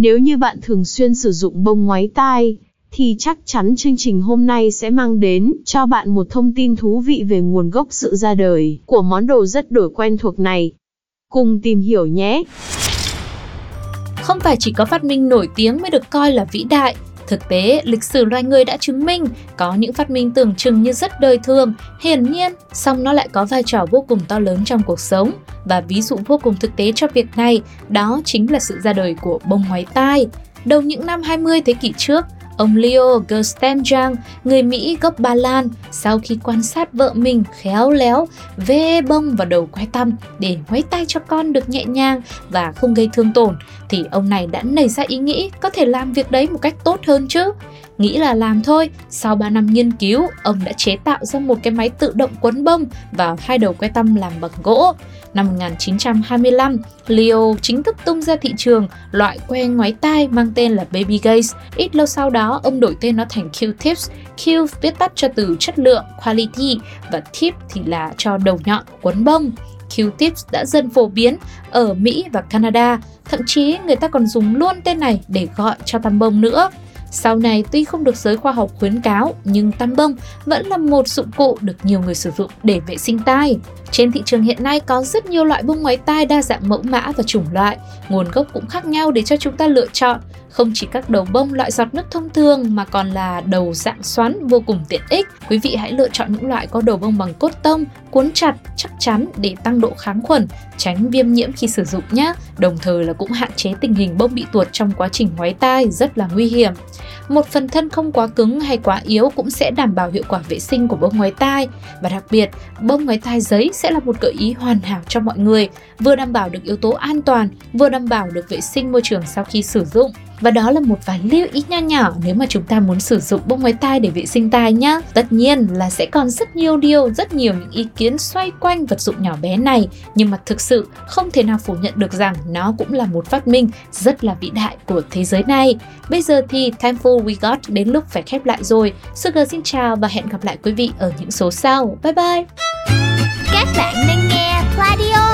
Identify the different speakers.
Speaker 1: Nếu như bạn thường xuyên sử dụng bông ngoái tai, thì chắc chắn chương trình hôm nay sẽ mang đến cho bạn một thông tin thú vị về nguồn gốc sự ra đời của món đồ rất đổi quen thuộc này. Cùng tìm hiểu nhé!
Speaker 2: Không phải chỉ có phát minh nổi tiếng mới được coi là vĩ đại, Thực tế, lịch sử loài người đã chứng minh có những phát minh tưởng chừng như rất đời thường, hiển nhiên, song nó lại có vai trò vô cùng to lớn trong cuộc sống. Và ví dụ vô cùng thực tế cho việc này, đó chính là sự ra đời của bông ngoái tai. Đầu những năm 20 thế kỷ trước, Ông Leo Gerstenjang, người Mỹ gốc Ba Lan, sau khi quan sát vợ mình khéo léo vê bông vào đầu quái tăm để ngoáy tay cho con được nhẹ nhàng và không gây thương tổn, thì ông này đã nảy ra ý nghĩ có thể làm việc đấy một cách tốt hơn chứ. Nghĩ là làm thôi, sau 3 năm nghiên cứu, ông đã chế tạo ra một cái máy tự động quấn bông và hai đầu que tăm làm bằng gỗ. Năm 1925, Leo chính thức tung ra thị trường loại que ngoái tai mang tên là Baby Gaze. Ít lâu sau đó, ông đổi tên nó thành Q-tips. Q viết tắt cho từ chất lượng, quality và tip thì là cho đầu nhọn, quấn bông. Q-tips đã dần phổ biến ở Mỹ và Canada, thậm chí người ta còn dùng luôn tên này để gọi cho tăm bông nữa. Sau này tuy không được giới khoa học khuyến cáo, nhưng tăm bông vẫn là một dụng cụ được nhiều người sử dụng để vệ sinh tai. Trên thị trường hiện nay có rất nhiều loại bông ngoái tai đa dạng mẫu mã và chủng loại, nguồn gốc cũng khác nhau để cho chúng ta lựa chọn. Không chỉ các đầu bông loại giọt nước thông thường mà còn là đầu dạng xoắn vô cùng tiện ích. Quý vị hãy lựa chọn những loại có đầu bông bằng cốt tông, cuốn chặt, chắc chắn để tăng độ kháng khuẩn, tránh viêm nhiễm khi sử dụng nhé. Đồng thời là cũng hạn chế tình hình bông bị tuột trong quá trình ngoái tai rất là nguy hiểm. Một phần thân không quá cứng hay quá yếu cũng sẽ đảm bảo hiệu quả vệ sinh của bông ngoái tai và đặc biệt bông ngoái tai giấy sẽ là một gợi ý hoàn hảo cho mọi người, vừa đảm bảo được yếu tố an toàn, vừa đảm bảo được vệ sinh môi trường sau khi sử dụng. Và đó là một vài lưu ý nho nhỏ nếu mà chúng ta muốn sử dụng bông máy tai để vệ sinh tai nhá. Tất nhiên là sẽ còn rất nhiều điều, rất nhiều những ý kiến xoay quanh vật dụng nhỏ bé này, nhưng mà thực sự không thể nào phủ nhận được rằng nó cũng là một phát minh rất là vĩ đại của thế giới này. Bây giờ thì Thankful We Got đến lúc phải khép lại rồi. Sugar xin chào và hẹn gặp lại quý vị ở những số sau. Bye bye!
Speaker 3: Các bạn đang nghe pladio